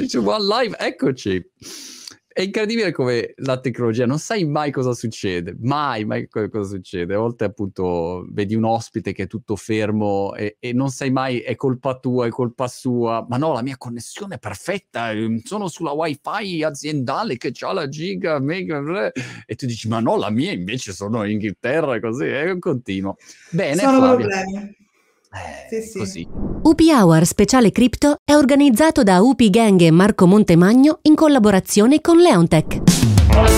Dice, One Live, eccoci. È incredibile come la tecnologia, non sai mai cosa succede, mai, mai cosa succede. A volte appunto vedi un ospite che è tutto fermo e, e, non sai mai è colpa tua, è colpa sua, ma no, la mia connessione è perfetta, ehm, sono sulla wifi aziendale che ha la giga, mega, e tu dici ma no, la mia invece sono in Inghilterra, così, è un continuo. Bene, sono Flavia. problemi. Eh, sì, sì. Così. UP Hour Speciale Crypto è organizzato da UP Gang e Marco Montemagno in collaborazione con Leontech.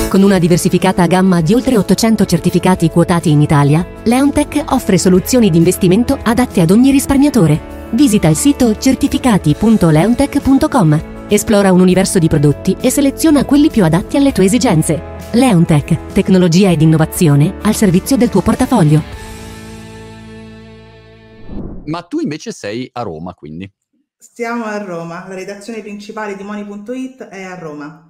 Con una diversificata gamma di oltre 800 certificati quotati in Italia, Leontech offre soluzioni di investimento adatte ad ogni risparmiatore. Visita il sito certificati.leontech.com, esplora un universo di prodotti e seleziona quelli più adatti alle tue esigenze. Leontech, tecnologia ed innovazione al servizio del tuo portafoglio. Ma tu invece sei a Roma, quindi. Stiamo a Roma, la redazione principale di Money.it è a Roma.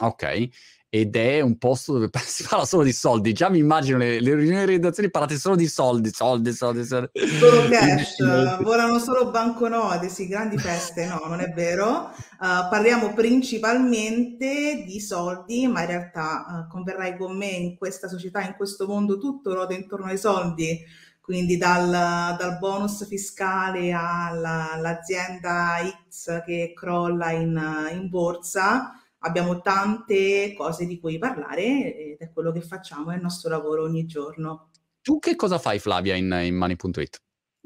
Ok, ed è un posto dove si parla solo di soldi. Già mi immagino le, le riunioni di redazione parlate solo di soldi, soldi, soldi, soldi. Solo cash, volano solo banconote, sì, grandi feste. No, non è vero. Uh, parliamo principalmente di soldi, ma in realtà uh, converrai con me in questa società, in questo mondo, tutto ruota intorno ai soldi quindi dal, dal bonus fiscale all'azienda X che crolla in, in borsa, abbiamo tante cose di cui parlare ed è quello che facciamo, è il nostro lavoro ogni giorno. Tu che cosa fai Flavia in, in Money.it?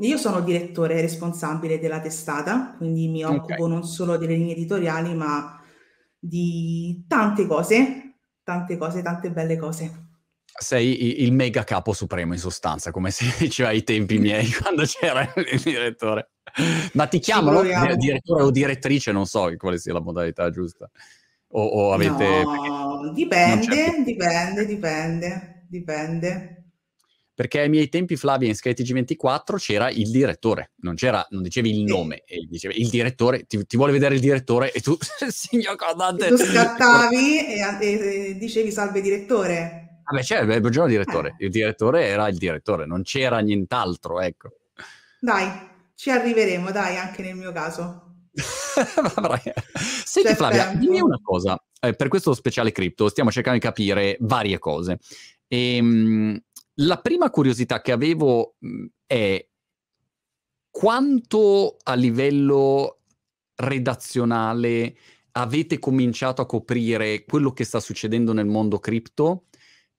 Io sono direttore responsabile della testata, quindi mi occupo okay. non solo delle linee editoriali, ma di tante cose, tante cose, tante belle cose sei il mega capo supremo in sostanza, come si diceva ai tempi miei quando c'era il direttore. Ma ti chiamano direttore o direttrice, non so quale sia la modalità giusta. O, o avete... No, dipende, certo... dipende, dipende, dipende. Perché ai miei tempi, Flavia, in SkyTG24 c'era il direttore, non, c'era, non dicevi il nome, sì. dicevi il direttore, ti, ti, vuole vedere il direttore e tu, signor comandante... E tu scattavi e, e, dicevi salve direttore. Vabbè, c'era il buongiorno direttore. Il direttore era il direttore, non c'era nient'altro, ecco. Dai, ci arriveremo, dai, anche nel mio caso. Senti C'è Flavia, tempo. dimmi una cosa. Eh, per questo speciale cripto stiamo cercando di capire varie cose. E, ehm, mh, la prima curiosità che avevo mh, è quanto a livello redazionale avete cominciato a coprire quello che sta succedendo nel mondo cripto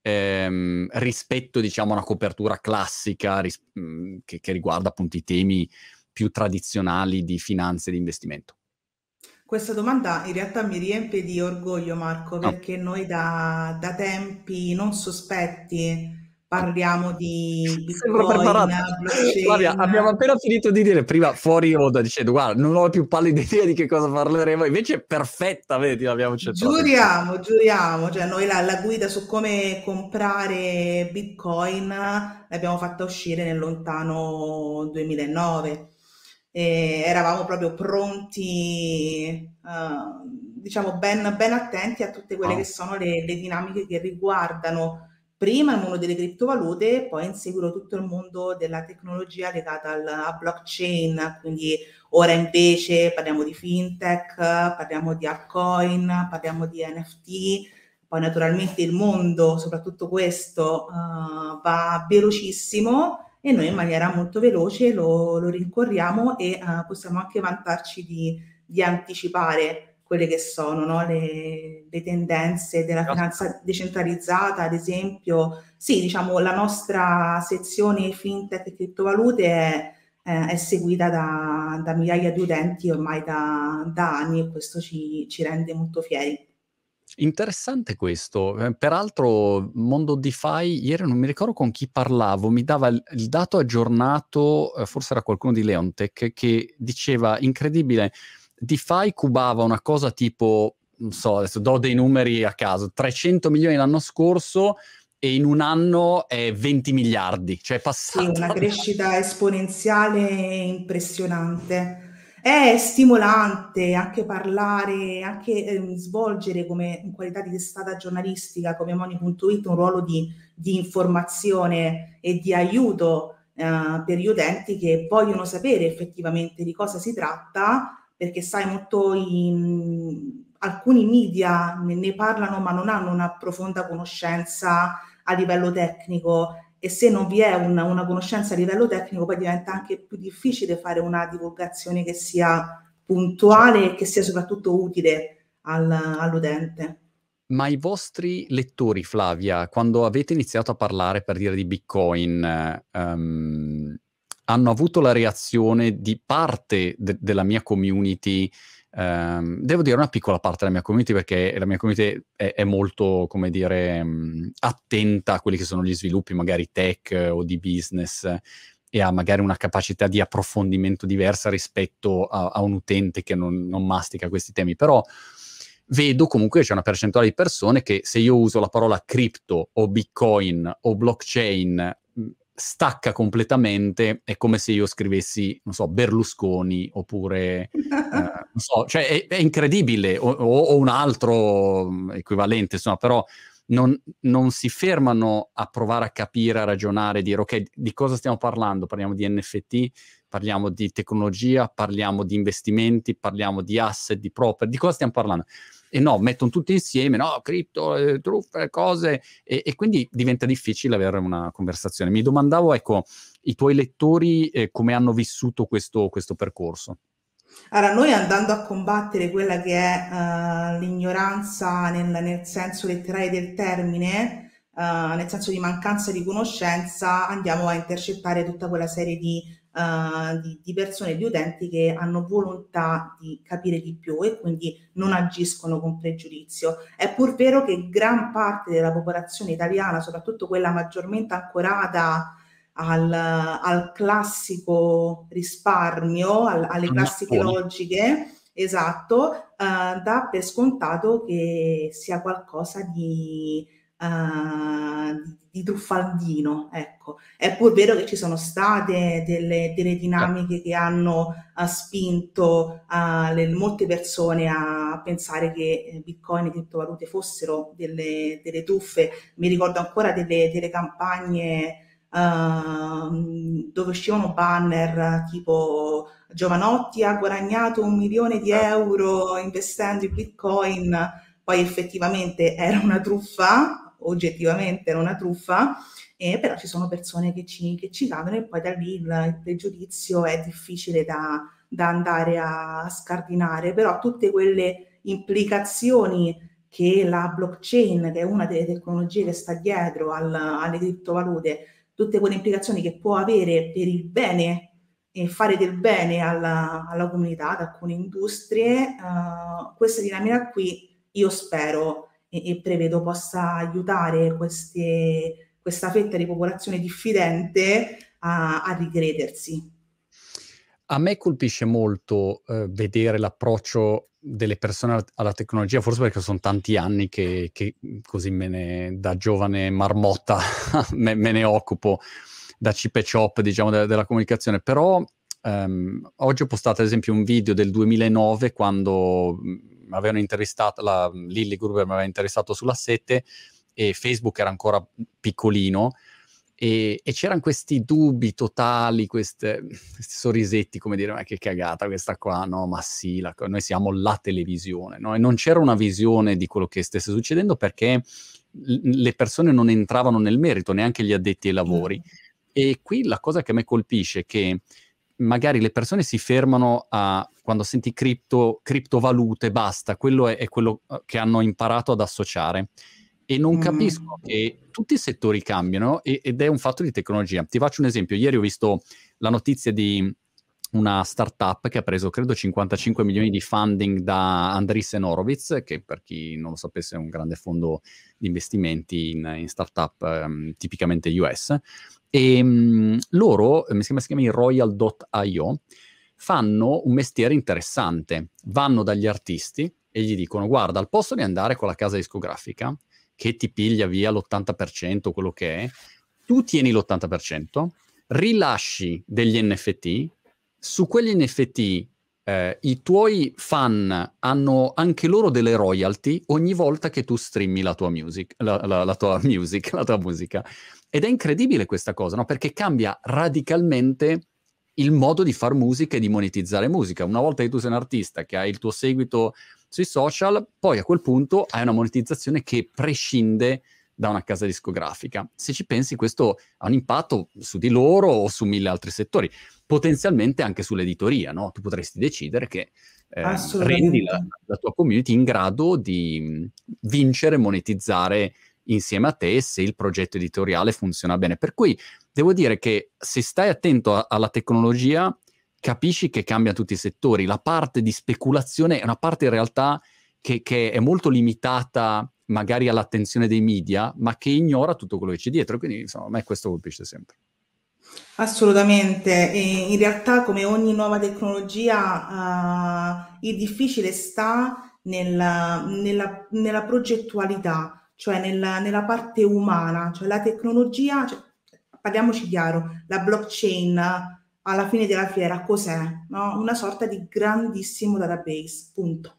ehm, rispetto diciamo a una copertura classica ris- mhmm, che, che riguarda appunto i temi più tradizionali di finanze e di investimento? Questa domanda in realtà mi riempie di orgoglio, Marco, perché no. noi da, da, tempi non sospetti parliamo di Bitcoin, Flavia, abbiamo appena finito di dire prima fuori onda dicendo guarda non ho più pallida idea di che cosa parleremo. Invece è perfetta vedi l'abbiamo accettato. Giuriamo giuriamo. Cioè noi la, la, guida su come comprare Bitcoin l'abbiamo fatta uscire nel lontano 2009 e eravamo proprio pronti uh, diciamo ben, ben, attenti a tutte quelle oh. che sono le, le dinamiche che riguardano prima il mondo delle criptovalute, poi in seguito tutto il mondo della tecnologia legata alla blockchain, quindi ora invece parliamo di fintech, parliamo di altcoin, parliamo di NFT, poi naturalmente il mondo, soprattutto questo, uh, va velocissimo e noi in maniera molto veloce lo, lo rincorriamo e uh, possiamo anche vantarci di, di anticipare quelle che sono no? le, le, tendenze della finanza decentralizzata, ad esempio. Sì, diciamo, la nostra sezione fintech e criptovalute è, eh, è seguita da, da, migliaia di utenti ormai da, da anni e questo ci, ci, rende molto fieri. Interessante questo. Eh, peraltro, mondo DeFi, ieri non mi ricordo con chi parlavo, mi dava il, il dato aggiornato, eh, forse era qualcuno di Leontech, che diceva incredibile DeFi cubava una cosa tipo, non so, adesso do dei numeri a caso, 300 milioni l'anno scorso e in un anno è 20 miliardi, cioè è passato... Sì, una crescita esponenziale impressionante. È stimolante anche parlare, anche eh, svolgere come in qualità di testata giornalistica come Money.it un ruolo di, di informazione e di aiuto eh, per gli utenti che vogliono sapere effettivamente di cosa si tratta perché sai molto in, alcuni media ne, ne parlano ma non hanno una profonda conoscenza a livello tecnico e se non vi è una, una, conoscenza a livello tecnico poi diventa anche più difficile fare una divulgazione che sia puntuale e che sia soprattutto utile al, all'utente. Ma i vostri lettori, Flavia, quando avete iniziato a parlare per dire di Bitcoin, um, hanno avuto la reazione di parte de- della mia community Um, devo dire una piccola parte della mia community perché la mia community è, è molto, come dire, um, attenta a quelli che sono gli sviluppi magari tech uh, o di business e ha magari una capacità di approfondimento diversa rispetto a, a un utente che non, non, mastica questi temi. Però vedo comunque che c'è una percentuale di persone che se io uso la parola crypto o bitcoin o blockchain stacca completamente, è come se io scrivessi, non so, Berlusconi oppure, eh, non so, cioè è, è incredibile, o, o, un altro mm, equivalente, insomma, però non, non, si fermano a provare a capire, a ragionare, a dire ok, di cosa stiamo parlando? Parliamo di NFT, parliamo di tecnologia, parliamo di investimenti, parliamo di asset, di property, di cosa stiamo parlando? E no, mettono tutti insieme, no, cripto, eh, truffe, cose, e, e, quindi diventa difficile avere una conversazione. Mi domandavo, ecco, i tuoi lettori eh, come hanno vissuto questo, questo percorso? Allora, noi andando a combattere quella che è uh, l'ignoranza nel, nel, senso letterale del termine, uh, nel senso di mancanza di conoscenza, andiamo a intercettare tutta quella serie di uh, di, di, persone, di utenti che hanno volontà di capire di più e quindi non agiscono con pregiudizio. È pur vero che gran parte della popolazione italiana, soprattutto quella maggiormente ancorata al, al classico risparmio, al, alle classiche logiche, esatto, uh, dà per scontato che sia qualcosa di uh, di, di, truffaldino. Ecco. È pur vero che ci sono state delle, delle dinamiche che hanno uh, spinto uh, le, molte persone a pensare che eh, Bitcoin e criptovalute fossero delle, delle truffe. Mi ricordo ancora delle, delle campagne Uh, dove uscivano banner tipo Giovanotti ha guadagnato un milione di euro investendo in Bitcoin, poi effettivamente era una truffa, oggettivamente era una truffa, eh, però ci sono persone che ci, che ci cadono e poi da lì il, pregiudizio è difficile da, da andare a scardinare, però tutte quelle implicazioni che la blockchain, che è una delle tecnologie che sta dietro al, alle criptovalute, tutte quelle implicazioni che può avere per il bene e fare del bene alla, alla comunità, ad alcune industrie, uh, questa dinamica qui io spero e, e prevedo possa aiutare queste, questa fetta di popolazione diffidente a, a ricredersi. A me colpisce molto eh, vedere l'approccio delle persone alla tecnologia, forse perché sono tanti anni che, che così me ne, da giovane marmotta me, me, ne occupo, da chip e chop, diciamo, de, della comunicazione, però ehm, oggi ho postato ad esempio un video del 2009 quando avevano intervistato, la Lilly Gruber mi aveva interessato sulla 7 e Facebook era ancora piccolino e, e c'erano questi dubbi totali, queste, questi sorrisetti, come dire, ma che cagata questa qua, no? Ma sì, la, noi siamo la televisione, no? E non c'era una visione di quello che stesse succedendo perché le persone non entravano nel merito, neanche gli addetti ai lavori. Mm. E qui la cosa che a me colpisce è che magari le persone si fermano a quando senti cripto, criptovalute, basta, quello è, è, quello eh, che hanno imparato ad associare. E non mm. capisco che tutti i settori cambiano e, ed è un fatto di tecnologia. Ti faccio un esempio. Ieri ho visto la notizia di una startup che ha preso, credo, 55 milioni di funding da Andreessen Horowitz, che per chi non lo sapesse è un grande fondo di investimenti in, in startup um, tipicamente US. E um, loro, mi sembra si chiami Royal.io, fanno un mestiere interessante. Vanno dagli artisti e gli dicono: Guarda, al posto di andare con la casa discografica che ti piglia via l'80%, quello che è, tu tieni l'80%, rilasci degli NFT, su quegli NFT eh, i tuoi fan hanno anche loro delle royalty ogni volta che tu streami la tua music, la, la, la tua music, la tua musica. Ed è incredibile questa cosa, no? Perché cambia radicalmente il modo di fare musica e di monetizzare musica. Una volta che tu sei un artista, che hai il tuo seguito sui social, poi a quel punto hai una monetizzazione che prescinde da una casa discografica. Se ci pensi, questo ha un impatto su di loro o su mille altri settori, potenzialmente anche sull'editoria, no? Tu potresti decidere che eh, rendi la, la, tua community in grado di vincere e monetizzare insieme a te se il progetto editoriale funziona bene. Per cui devo dire che se stai attento a, alla tecnologia, capisci che cambia tutti i settori. La parte di speculazione è una parte in realtà che, che è molto limitata magari all'attenzione dei media, ma che ignora tutto quello che c'è dietro. Quindi, insomma, a me questo colpisce sempre. Assolutamente, e in realtà come ogni nuova tecnologia uh, il difficile sta nella, nella, nella progettualità, cioè nella, nella, parte umana, cioè la tecnologia, cioè, parliamoci chiaro, la blockchain alla fine della fiera cos'è? No? Una sorta di grandissimo database, punto.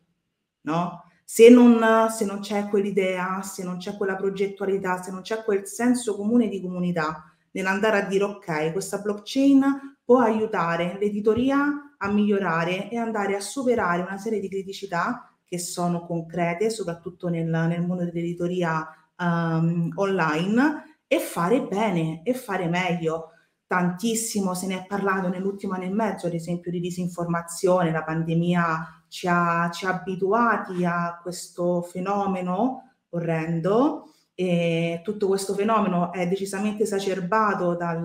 No? Se non, se non c'è quell'idea, se non c'è quella progettualità, se non c'è quel senso comune di comunità nell'andare a dire ok, questa blockchain può aiutare l'editoria a migliorare e andare a superare una serie di criticità che sono concrete, soprattutto nel, nel mondo dell'editoria um, online, e fare bene e fare meglio. Tantissimo se ne è parlato nell'ultimo anno e mezzo, ad esempio, di disinformazione, la pandemia ci ha, ci ha abituati a questo fenomeno orrendo e tutto questo fenomeno è decisamente esacerbato dal,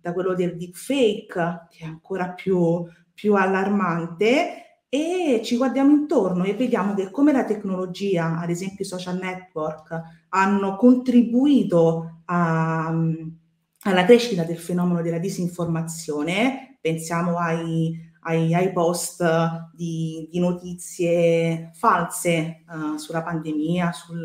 da quello del deepfake, che è ancora più, più allarmante, e ci guardiamo intorno e vediamo che come la tecnologia, ad esempio i social network, hanno contribuito a alla crescita del fenomeno della disinformazione, pensiamo ai, ai, ai post di, di, notizie false uh, sulla pandemia, sul,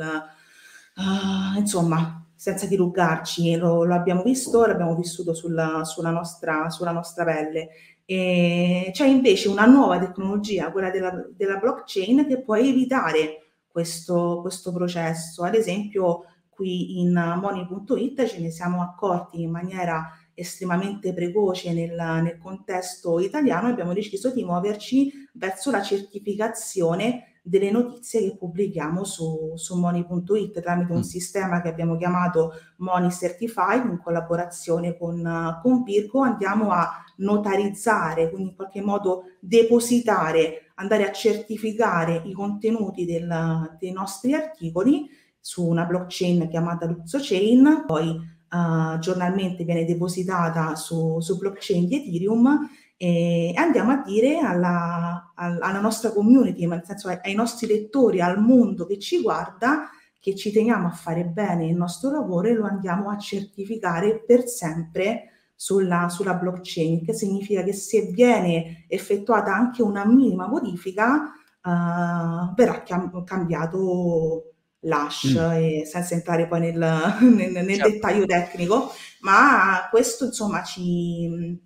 uh, insomma, senza dilungarci, lo, lo, abbiamo visto, l'abbiamo vissuto sulla, sulla, nostra, sulla nostra pelle. E c'è invece una nuova tecnologia, quella della, della blockchain, che può evitare questo, questo processo. Ad esempio, qui in Money.it ce ne siamo accorti in maniera estremamente precoce nel, nel contesto italiano e abbiamo deciso di muoverci verso la certificazione delle notizie che pubblichiamo su, su Money.it tramite un mm. sistema che abbiamo chiamato Money Certified in collaborazione con, con Virgo andiamo a notarizzare, quindi in qualche modo depositare, andare a certificare i contenuti del, dei nostri articoli su una blockchain chiamata LuxoChain, poi uh, giornalmente viene depositata su, su blockchain di Ethereum e andiamo a dire alla, alla nostra community, nel senso ai, nostri lettori, al mondo che ci guarda, che ci teniamo a fare bene il nostro lavoro e lo andiamo a certificare per sempre sulla, sulla blockchain, che significa che se viene effettuata anche una minima modifica, uh, verrà cam- cambiato l'hash, mm. e senza entrare poi nel, nel, nel certo. dettaglio tecnico, ma questo insomma ci,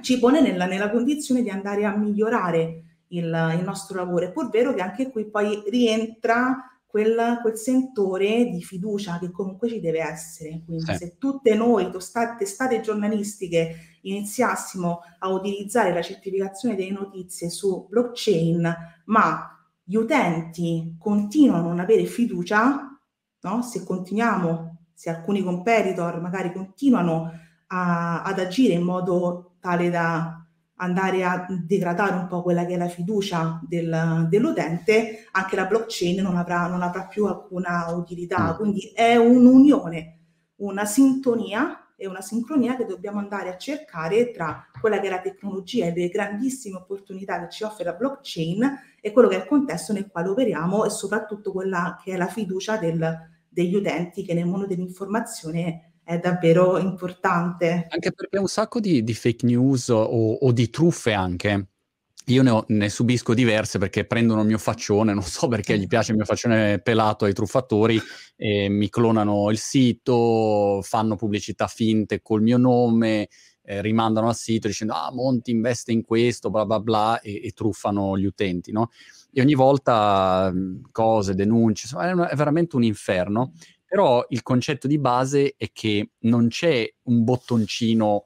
ci pone nella, nella, condizione di andare a migliorare il, il, nostro lavoro. È pur vero che anche qui poi rientra quel, quel sentore di fiducia che comunque ci deve essere. Quindi sì. se tutte noi, testate giornalistiche, iniziassimo a utilizzare la certificazione delle notizie su blockchain, ma gli utenti continuano a non avere fiducia, no? se continuiamo, se alcuni competitor magari continuano a, ad agire in modo tale da andare a degradare un po' quella che è la fiducia del, dell'utente, anche la blockchain non avrà, non avrà più alcuna utilità. Mm. Quindi è un'unione, una sintonia e una sincronia che dobbiamo andare a cercare tra quella che è la tecnologia e le grandissime opportunità che ci offre la blockchain e quello che è il contesto nel quale operiamo e soprattutto quella che è la fiducia del, degli utenti che nel mondo dell'informazione è davvero importante. Anche perché un sacco di, di fake news o, o di truffe anche io ne, ho, ne, subisco diverse perché prendono il mio faccione, non so perché gli piace il mio faccione pelato ai truffatori, e mi clonano il sito, fanno pubblicità finte col mio nome, eh, rimandano al sito dicendo ah Monti investe in questo, bla bla bla, e, e truffano gli utenti, no? E ogni volta cose, denunce, insomma, è, è veramente un inferno. Però il concetto di base è che non c'è un bottoncino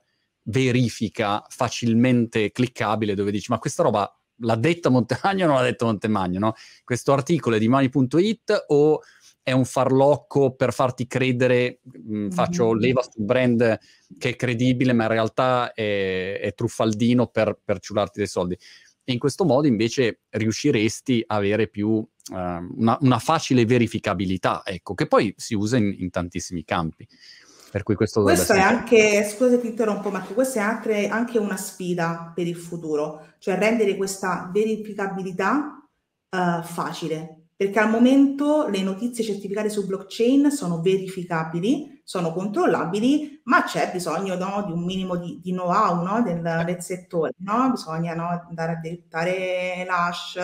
verifica facilmente cliccabile dove dici ma questa roba l'ha detta Montemagno o non l'ha detta Montemagno, no? Questo articolo è di mani.it o è un farlocco per farti credere, mh, faccio mm-hmm. leva sul brand che è credibile, ma in realtà è, è truffaldino per, per ciularti dei soldi. E in questo modo invece riusciresti a avere più uh, una, una, facile verificabilità, ecco, che poi si usa in, in tantissimi campi. Per cui questo, questo è anche, scusa ti interrompo Marco, questa è anche, anche, una sfida per il futuro, cioè rendere questa verificabilità uh, facile, perché al momento le notizie certificate su blockchain sono verificabili, sono controllabili, ma c'è bisogno no, di un minimo di, di know-how no, del, del, settore, no? bisogna andare a dettare l'hash,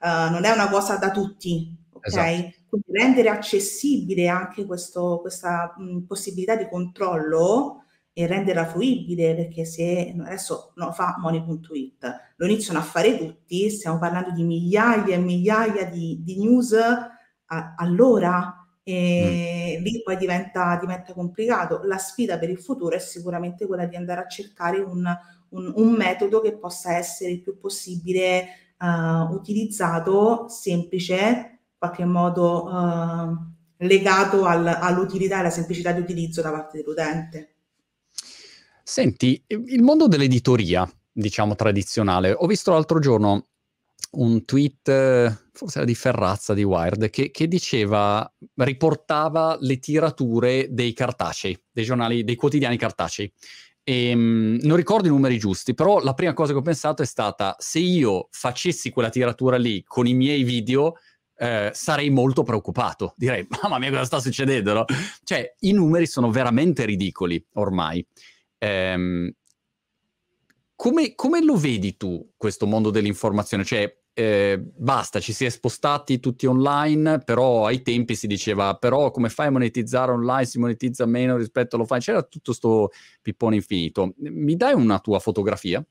uh, non è una cosa da tutti, ok? Esatto. Rendere accessibile anche questo, questa mh, possibilità di controllo e renderla fruibile, perché se adesso lo fa Money.it, lo iniziano a fare tutti, stiamo parlando di migliaia e migliaia di, di news a, all'ora e mm. lì poi diventa, diventa, complicato. La sfida per il futuro è sicuramente quella di andare a cercare un, un, un metodo che possa essere il più possibile uh, utilizzato, semplice, qualche modo uh, legato al, all'utilità e alla semplicità di utilizzo da parte dell'utente. Senti, il mondo dell'editoria, diciamo tradizionale, ho visto l'altro giorno un tweet, forse era di Ferrazza di Wired, che, che, diceva, riportava le tirature dei cartacei, dei giornali, dei quotidiani cartacei. E, um, non ricordo i numeri giusti, però la prima cosa che ho pensato è stata, se io facessi quella tiratura lì con i miei video, eh, sarei molto preoccupato. Direi, mamma mia, cosa sta succedendo? No? Cioè, i numeri sono veramente ridicoli ormai. Ehm, come, come, lo vedi tu questo mondo dell'informazione? Cioè, eh, basta, ci si è spostati tutti online, però ai tempi si diceva, però come fai a monetizzare online? Si monetizza meno rispetto all'offline. C'era tutto questo pippone infinito. Mi dai una tua fotografia?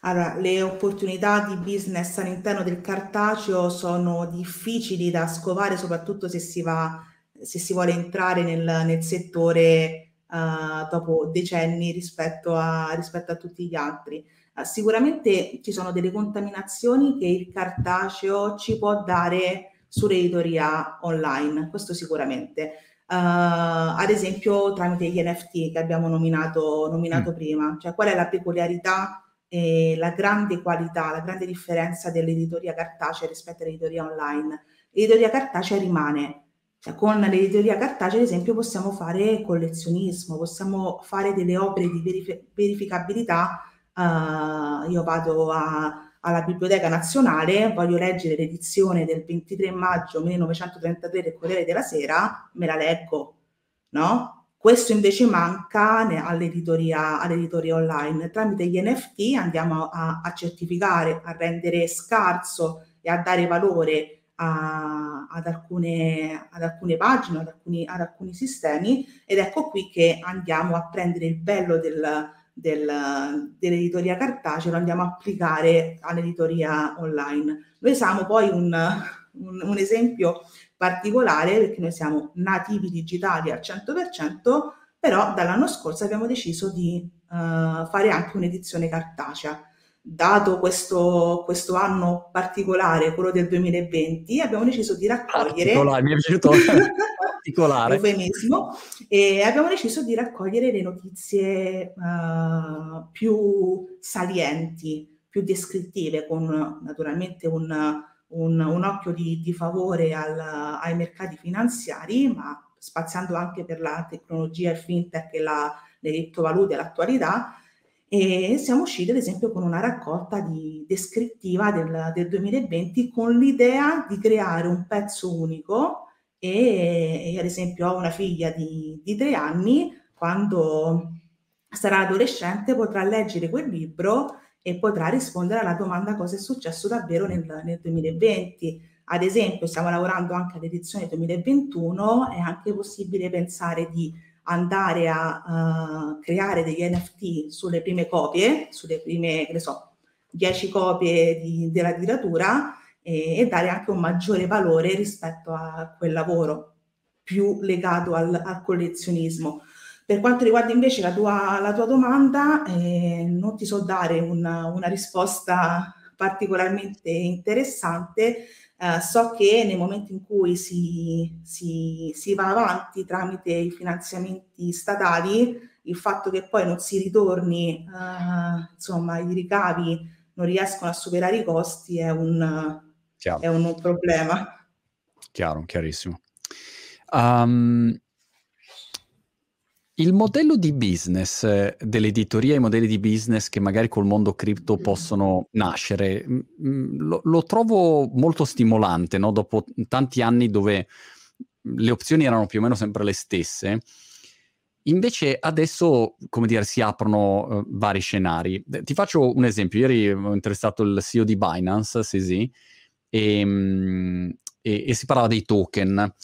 Allora, le opportunità di business all'interno del cartaceo sono difficili da scovare, soprattutto se si va, se si vuole entrare nel, nel settore uh, dopo decenni rispetto a, rispetto a tutti gli altri. Uh, sicuramente ci sono delle contaminazioni che il cartaceo ci può dare sull'editoria online, questo sicuramente. Uh, ad esempio tramite gli NFT che abbiamo nominato, nominato mm. prima, cioè qual è la peculiarità e la grande qualità, la grande differenza dell'editoria cartacea rispetto all'editoria online. L'editoria cartacea rimane cioè, con l'editoria cartacea, ad esempio, possiamo fare collezionismo, possiamo fare delle opere di verif- verificabilità. Uh, io vado a, alla Biblioteca Nazionale, voglio leggere l'edizione del 23 maggio 1933 del Corriere della Sera, me la leggo, no? Questo invece manca all'editoria, all'editoria online. Tramite gli NFT andiamo a, a certificare, a rendere scarso e a dare valore a, ad, alcune, ad, alcune, pagine, ad alcuni, ad alcuni, sistemi ed ecco qui che andiamo a prendere il bello del, del, dell'editoria cartacea, lo andiamo a applicare all'editoria online. Noi siamo poi un, un, un esempio particolare perché noi siamo nativi digitali al 100%, però dall'anno scorso abbiamo deciso di uh, fare anche un'edizione cartacea. Dato questo, questo, anno particolare, quello del 2020, abbiamo deciso di raccogliere... Particolare, mi è piaciuto. Particolare. e abbiamo deciso di raccogliere le notizie uh, più salienti, più descrittive, con naturalmente un, un, un occhio di, di favore al, ai mercati finanziari, ma spaziando anche per la tecnologia, il fintech e la, le criptovalute e l'attualità, e siamo usciti ad esempio con una raccolta di, descrittiva del, del 2020 con l'idea di creare un pezzo unico e, e ad esempio ho una figlia di, di tre anni, quando sarà adolescente potrà leggere quel libro e potrà rispondere alla domanda cosa è successo davvero nel, nel 2020. Ad esempio, stiamo lavorando anche all'edizione 2021, è anche possibile pensare di andare a uh, creare degli NFT sulle prime copie, sulle prime, ne so, 10 copie di, della tiratura e, e, dare anche un maggiore valore rispetto a quel lavoro più legato al, al collezionismo. Per quanto riguarda invece la tua, la tua domanda, eh, non ti so dare una, una risposta particolarmente interessante. Uh, so che nel momento in cui si, si, si, va avanti tramite i finanziamenti statali, il fatto che poi non si ritorni, uh, insomma, i ricavi non riescono a superare i costi è un, è un problema. Chiaro, chiarissimo. Um, il modello di business eh, dell'editoria, i modelli di business che magari col mondo cripto possono nascere, lo, lo, trovo molto stimolante, no? dopo tanti anni dove le opzioni erano più o meno sempre le stesse. Invece adesso, come dire, si aprono uh, vari scenari. Ti faccio un esempio. Ieri ho interessato il CEO di Binance, Sisi, e, mm, e, e si parlava dei token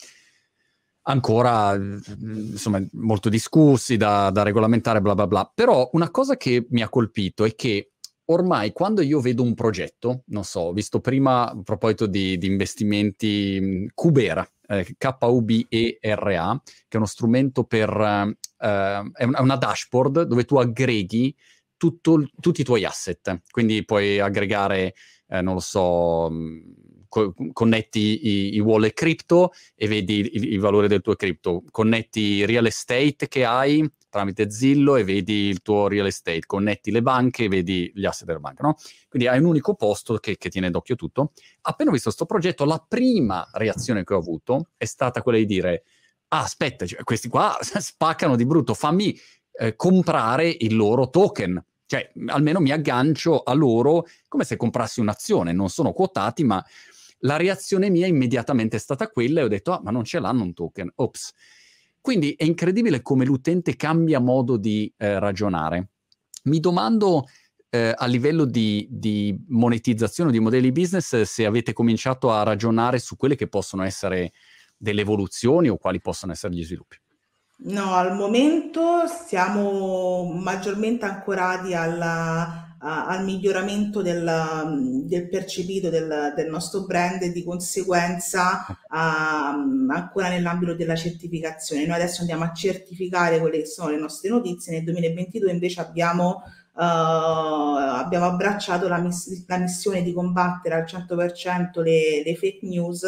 ancora insomma molto discussi da, da, regolamentare bla bla bla. Però una cosa che mi ha colpito è che ormai quando io vedo un progetto non so ho visto prima a proposito di, di investimenti Kubera eh, K-U-B-E-R-A che è uno strumento per eh, è una dashboard dove tu aggreghi tutto, tutti i tuoi asset. Quindi puoi aggregare eh, non lo so co- connetti i, i, wallet cripto e vedi il, il, valore del tuo cripto, connetti real estate che hai tramite Zillo e vedi il tuo real estate, connetti le banche e vedi gli asset della banca, no? Quindi hai un unico posto che, che tiene d'occhio tutto. Appena ho visto questo progetto, la prima reazione che ho avuto è stata quella di dire, ah, aspetta, cioè, questi qua spaccano di brutto, fammi eh, comprare il loro token. Cioè, almeno mi aggancio a loro come se comprassi un'azione. Non sono quotati, ma la reazione mia immediatamente è stata quella e ho detto, ah, ma non ce l'hanno un token, ops. Quindi è incredibile come l'utente cambia modo di eh, ragionare. Mi domando eh, a livello di, di monetizzazione di modelli business se avete cominciato a ragionare su quelle che possono essere delle evoluzioni o quali possono essere gli sviluppi. No, al momento siamo maggiormente ancorati alla, al miglioramento del, del percepito del, del, nostro brand e di conseguenza uh, ancora nell'ambito della certificazione. Noi adesso andiamo a certificare quelle che sono le nostre notizie, nel 2022 invece abbiamo, uh, abbiamo abbracciato la, miss- la, missione di combattere al 100% le, le fake news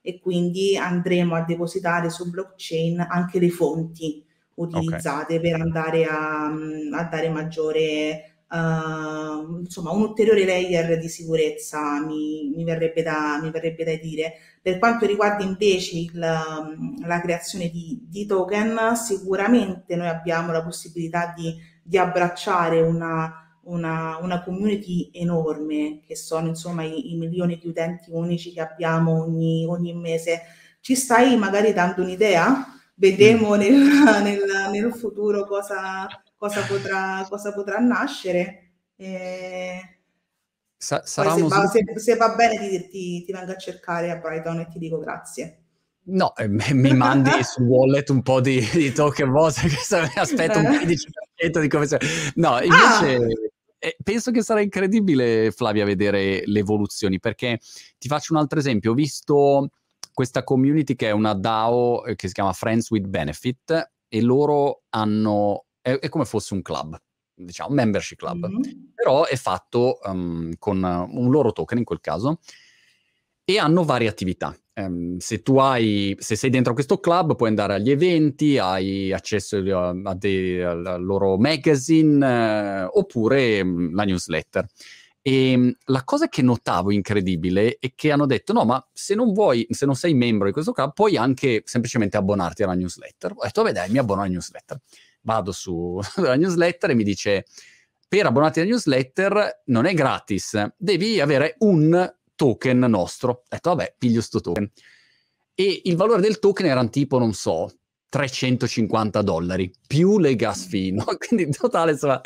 e quindi andremo a depositare su blockchain anche le fonti utilizzate okay. per andare a, a dare maggiore uh, insomma un ulteriore layer di sicurezza mi, mi, verrebbe da, mi, verrebbe da, dire. Per quanto riguarda invece il, la creazione di, di, token, sicuramente noi abbiamo la possibilità di, di abbracciare una, una, una, community enorme, che sono insomma i, i, milioni di utenti unici che abbiamo ogni, ogni mese. Ci stai magari dando un'idea? Vedremo mm. nel, nel, nel futuro cosa, cosa potrà, cosa potrà nascere. E... Sa- sarà se, va, se, se, va, bene ti, ti, ti, vengo a cercare a Brighton e ti dico grazie. No, eh, mi mandi su wallet un po' di, di token mi aspetto un 15% di come... No, invece... Ah! Penso che sarà incredibile, Flavia, vedere le evoluzioni, perché ti faccio un altro esempio. Ho visto questa community che è una DAO eh, che si chiama Friends with Benefit e loro hanno è, è come fosse un club, diciamo, membership club, mm-hmm. però è fatto um, con un loro token in quel caso e hanno varie attività. Um, se tu hai, se sei dentro questo club, puoi andare agli eventi, hai accesso a, dei, al loro magazine uh, oppure um, la newsletter. E la cosa che notavo incredibile è che hanno detto: no, ma se non vuoi, se non sei membro di questo club, puoi anche semplicemente abbonarti alla newsletter. Ho detto, vabbè, dai, mi abbono alla newsletter vado sulla newsletter e mi dice per abbonarti alla newsletter non è gratis, devi avere un token nostro. Ho detto, vabbè, piglio sto token. E il valore del token era tipo, non so, 350 dollari, più le gas fee, no? Quindi in totale, insomma,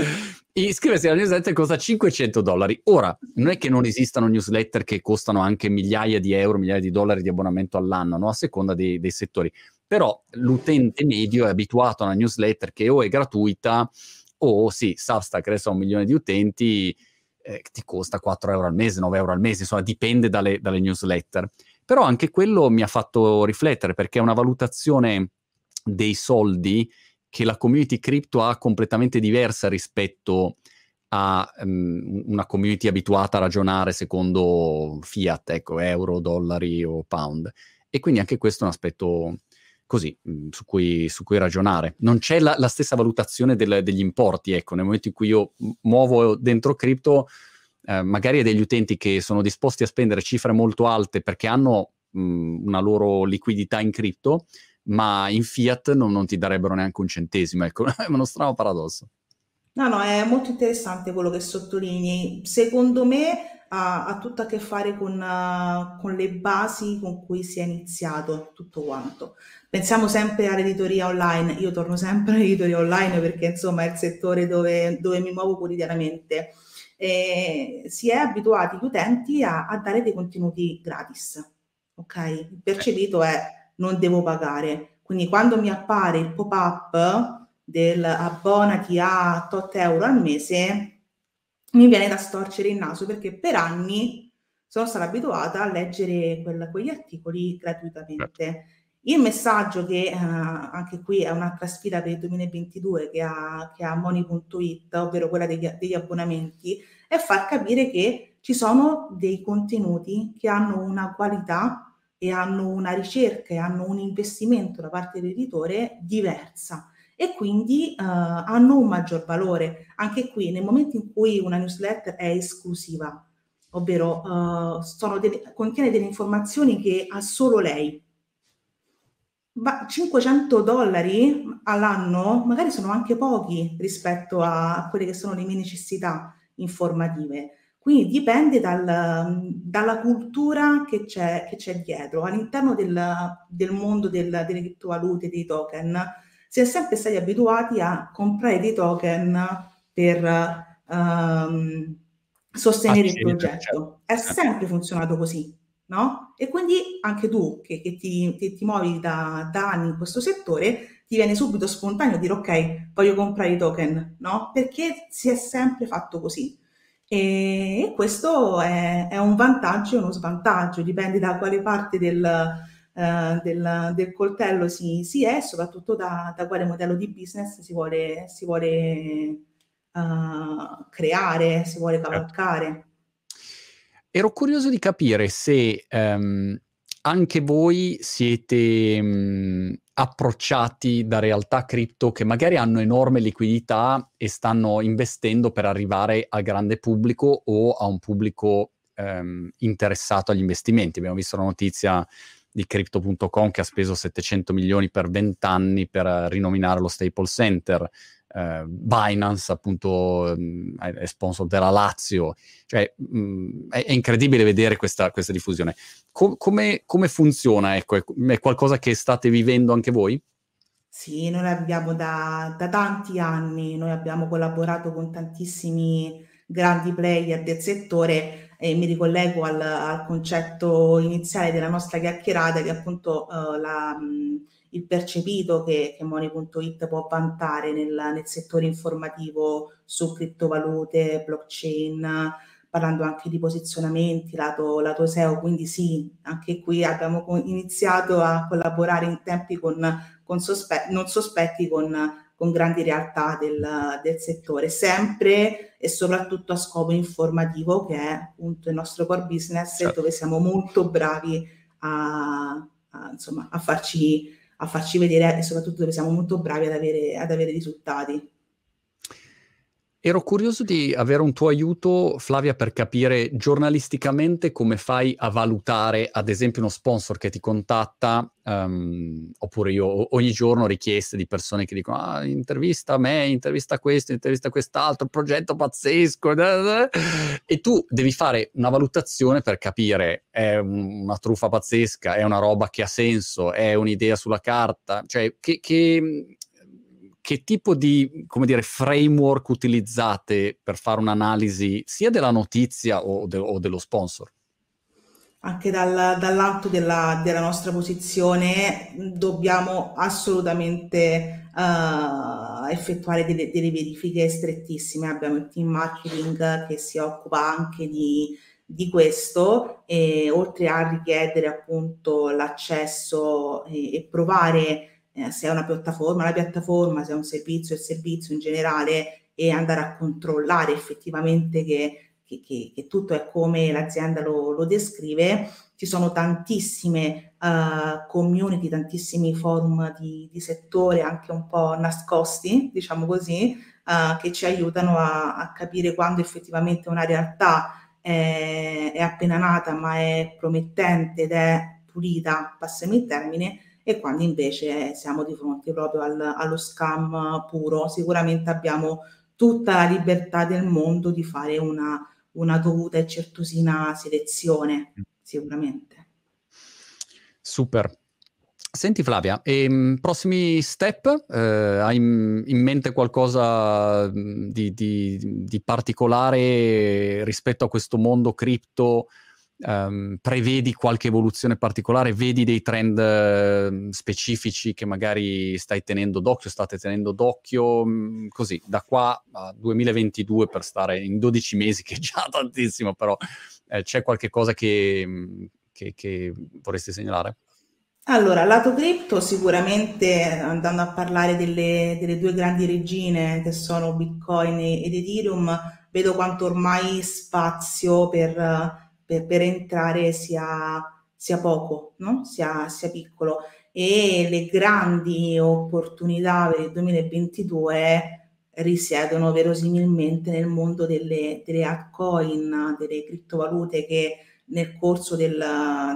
iscriversi alla newsletter costa 500 dollari. Ora, non è che non esistano newsletter che costano anche migliaia di euro, migliaia di dollari di abbonamento all'anno, no? A seconda dei, dei settori però l'utente medio è abituato a una newsletter che o è gratuita o sì, Substack adesso ha un milione di utenti, eh, ti costa 4 euro al mese, 9 euro al mese, insomma dipende dalle, dalle newsletter. Però anche quello mi ha fatto riflettere perché è una valutazione dei soldi che la community crypto ha completamente diversa rispetto ha um, una community abituata a ragionare secondo fiat, ecco, euro, dollari o pound. E quindi anche questo è un aspetto così, mm, su cui, su cui ragionare. Non c'è la, la stessa valutazione del, degli importi, ecco, nel momento in cui io muovo dentro cripto, eh, magari degli utenti che sono disposti a spendere cifre molto alte perché hanno mh, mm, una loro liquidità in cripto, ma in fiat non, non ti darebbero neanche un centesimo, ecco, è uno strano paradosso. No, no, è molto interessante quello che sottolinei. Secondo me ha, ha tutto a che fare con, uh, con, le basi con cui si è iniziato tutto quanto. Pensiamo sempre all'editoria online, io torno sempre all'editoria online perché insomma è il settore dove, dove mi muovo quotidianamente. E si è abituati gli utenti a, a dare dei contenuti gratis, ok? Il percepito è non devo pagare. Quindi quando mi appare il pop-up del abbonati a tot euro al mese, mi viene da storcere il naso perché per anni sono stata abituata a leggere quel, quegli articoli gratuitamente. Il messaggio che uh, anche qui è un'altra sfida per il 2022 che ha, che ha Money.it, ovvero quella degli, degli abbonamenti, è far capire che ci sono dei contenuti che hanno una qualità e hanno una ricerca e hanno un investimento da parte dell'editore diversa e quindi uh, hanno un maggior valore. Anche qui, nel momento in cui una newsletter è esclusiva, ovvero uh, delle, contiene delle informazioni che ha solo lei, ma 500 dollari all'anno magari sono anche pochi rispetto a quelle che sono le mie necessità informative. Quindi dipende dal, dalla cultura che c'è, che c'è dietro. All'interno del, del mondo del, delle criptovalute, dei token, si è sempre stati abituati a comprare dei token per um, sostenere il progetto. Certo. È sempre funzionato così, no? E quindi anche tu che, che, ti, che ti, muovi da, da, anni in questo settore, ti viene subito spontaneo dire ok, voglio comprare i token, no? Perché si è sempre fatto così. E questo è, è un vantaggio e uno svantaggio, dipende da quale parte del, eh, del, del, coltello si, si è, soprattutto da, da, quale modello di business si vuole, si vuole uh, creare, si vuole certo. cavalcare. Ero curioso di capire se um, anche voi siete um, approcciati da realtà cripto che magari hanno enorme liquidità e stanno investendo per arrivare al grande pubblico o a un pubblico um, interessato agli investimenti. Abbiamo visto la notizia di Crypto.com che ha speso 700 milioni per 20 anni per rinominare lo Staple Center. Uh, Binance appunto mh, è sponsor della Lazio, cioè mh, è, è, incredibile vedere questa, questa diffusione. Com- come, come, funziona? Ecco, è, è, qualcosa che state vivendo anche voi? Sì, noi l'abbiamo da, da tanti anni, noi abbiamo collaborato con tantissimi grandi player del settore e mi ricollego al, al, concetto iniziale della nostra chiacchierata che appunto uh, la, il percepito che, che Money.it può vantare nel, nel, settore informativo su criptovalute, blockchain, parlando anche di posizionamenti, lato, lato SEO, quindi sì, anche qui abbiamo iniziato a collaborare in tempi con, con sospe- non sospetti con con grandi realtà del, del, settore, sempre e soprattutto a scopo informativo, che è appunto il nostro core business, certo. dove siamo molto bravi a, a, insomma, a, farci, a farci vedere e soprattutto dove siamo molto bravi ad avere, ad avere risultati. Ero curioso di avere un tuo aiuto, Flavia, per capire giornalisticamente come fai a valutare, ad esempio, uno sponsor che ti contatta, um, oppure io ogni giorno richieste di persone che dicono ah, intervista me, intervista questo, intervista quest'altro, progetto pazzesco, e tu devi fare una valutazione per capire è una truffa pazzesca, è una roba che ha senso, è un'idea sulla carta, cioè che, che che tipo di come dire, framework utilizzate per fare un'analisi sia della notizia o, de- o dello sponsor? Anche dal, dall'alto della, della, nostra posizione dobbiamo assolutamente uh, effettuare delle, delle, verifiche strettissime. Abbiamo il team marketing che si occupa anche di, di questo e oltre a richiedere appunto l'accesso e, e provare eh, se è una piattaforma, la piattaforma, se è un servizio, il servizio in generale e andare a controllare effettivamente che, che, che, che tutto è come l'azienda lo, lo descrive. Ci sono tantissime uh, community, tantissimi forum di, di, settore, anche un po' nascosti, diciamo così, uh, che ci aiutano a, a, capire quando effettivamente una realtà è, appena nata ma è promettente ed è pulita, passami il termine, e quando invece siamo di fronte proprio al, allo scam puro. Sicuramente abbiamo tutta la libertà del mondo di fare una, una dovuta e certosina selezione, sicuramente. Super. Senti Flavia, ehm, prossimi step? Eh, hai in, in, mente qualcosa di, di, di, particolare rispetto a questo mondo cripto? Um, prevedi qualche evoluzione particolare? Vedi dei trend uh, specifici che magari stai tenendo d'occhio, state tenendo d'occhio? Mh, così, da qua a 2022 per stare in 12 mesi, che è già tantissimo, però eh, c'è qualche cosa che, che, che vorresti segnalare? Allora, lato cripto, sicuramente andando a parlare delle, delle, due grandi regine che sono Bitcoin ed Ethereum, vedo quanto ormai spazio per, per, per entrare sia, sia poco, no? sia, sia, piccolo. E le grandi opportunità per il 2022 risiedono verosimilmente nel mondo delle, delle altcoin, delle criptovalute che nel corso del,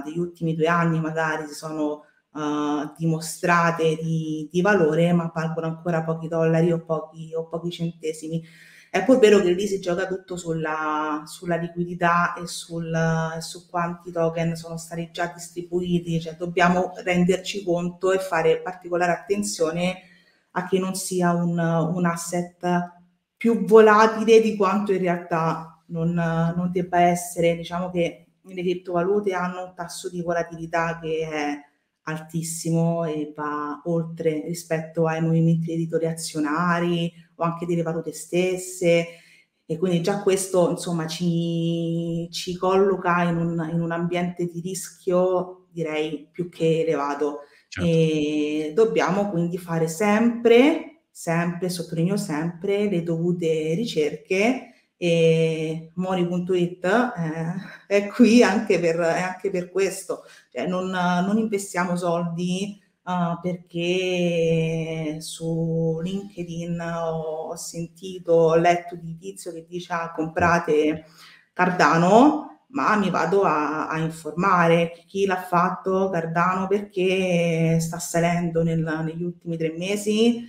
degli ultimi due anni magari si sono uh, dimostrate di, di, valore, ma valgono ancora pochi dollari o pochi, o pochi centesimi. È pur vero che lì si gioca tutto sulla, sulla liquidità e sul, su quanti token sono stati già distribuiti, cioè dobbiamo renderci conto e fare particolare attenzione a che non sia un, un asset più volatile di quanto in realtà non, non debba essere. Diciamo che le criptovalute hanno un tasso di volatilità che è altissimo e va oltre rispetto ai movimenti editori azionari o anche delle valute stesse. E quindi già questo insomma ci, ci colloca in un, in un, ambiente di rischio direi più che elevato. Certo. e dobbiamo quindi fare sempre sempre sottolineo sempre le dovute ricerche. E Mori.it eh, è qui anche per, anche per questo, cioè non, non investiamo soldi uh, perché su LinkedIn ho sentito, ho letto di tizio che dice ah, comprate Cardano, ma mi vado a, a, informare chi l'ha fatto Cardano perché sta salendo nel, negli ultimi tre mesi,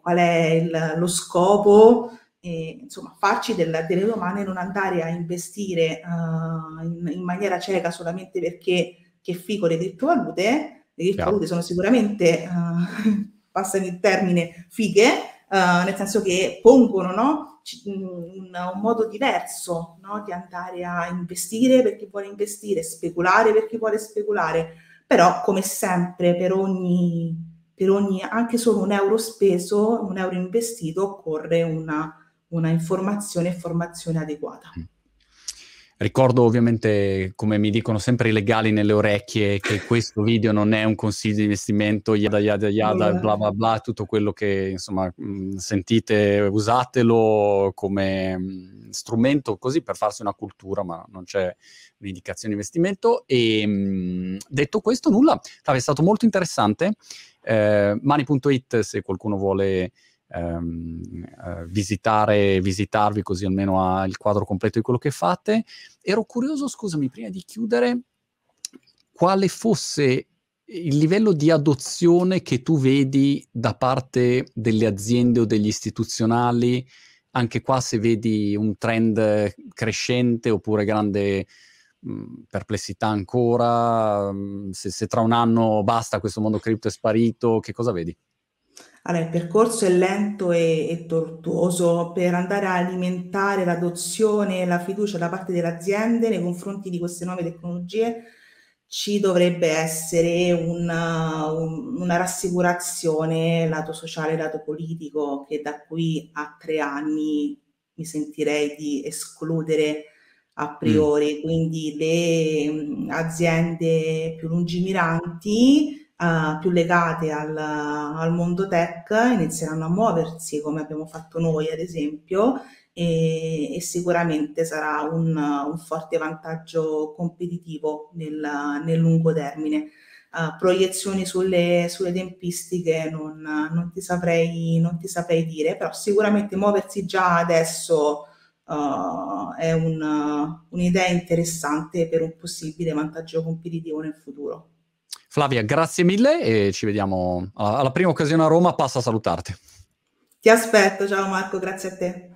qual è il, lo scopo e, insomma, farci della, delle domande e non andare a investire uh, in, in, maniera cieca solamente perché che fico le criptovalute. Le criptovalute sono sicuramente, uh, passano il termine, fighe, uh, nel senso che pongono no, un, un, modo diverso no, di andare a investire per chi vuole investire, speculare per chi vuole speculare, però come sempre per ogni, per ogni anche solo un euro speso, un euro investito, occorre una una informazione e formazione adeguata. Mm. Ricordo ovviamente, come mi dicono sempre i legali nelle orecchie, che questo video non è un consiglio di investimento, yada yada yada, bla bla bla, tutto quello che insomma mm, sentite, usatelo come mm, strumento così per farsi una cultura, ma non c'è un'indicazione di investimento. E detto questo, nulla, è stato molto interessante. Eh, Money.it, se qualcuno vuole ehm, eh, visitare, visitarvi così almeno ha il quadro completo di quello che fate. Ero curioso, scusami, prima di chiudere, quale fosse il livello di adozione che tu vedi da parte delle aziende o degli istituzionali, anche qua se vedi un trend crescente oppure grande mh, perplessità ancora, mh, se, se, tra un anno basta questo mondo cripto è sparito, che cosa vedi? Allora, il percorso è lento e, e tortuoso per andare a alimentare l'adozione e la fiducia da parte delle aziende nei confronti di queste nuove tecnologie. Ci dovrebbe essere una, un, una rassicurazione lato sociale, lato politico, che da qui a tre anni mi sentirei di escludere a priori. Mm. Quindi le aziende più lungimiranti uh, più legate al, al, mondo tech inizieranno a muoversi come abbiamo fatto noi ad esempio e, e sicuramente sarà un, un, forte vantaggio competitivo nel, nel lungo termine. Uh, proiezioni sulle, sulle tempistiche non, non, ti saprei, non ti saprei dire, però sicuramente muoversi già adesso uh, è un, un'idea interessante per un possibile vantaggio competitivo nel futuro. Flavia, grazie mille e ci vediamo alla, prima occasione a Roma, passa a salutarti. Ti aspetto, ciao Marco, grazie a te.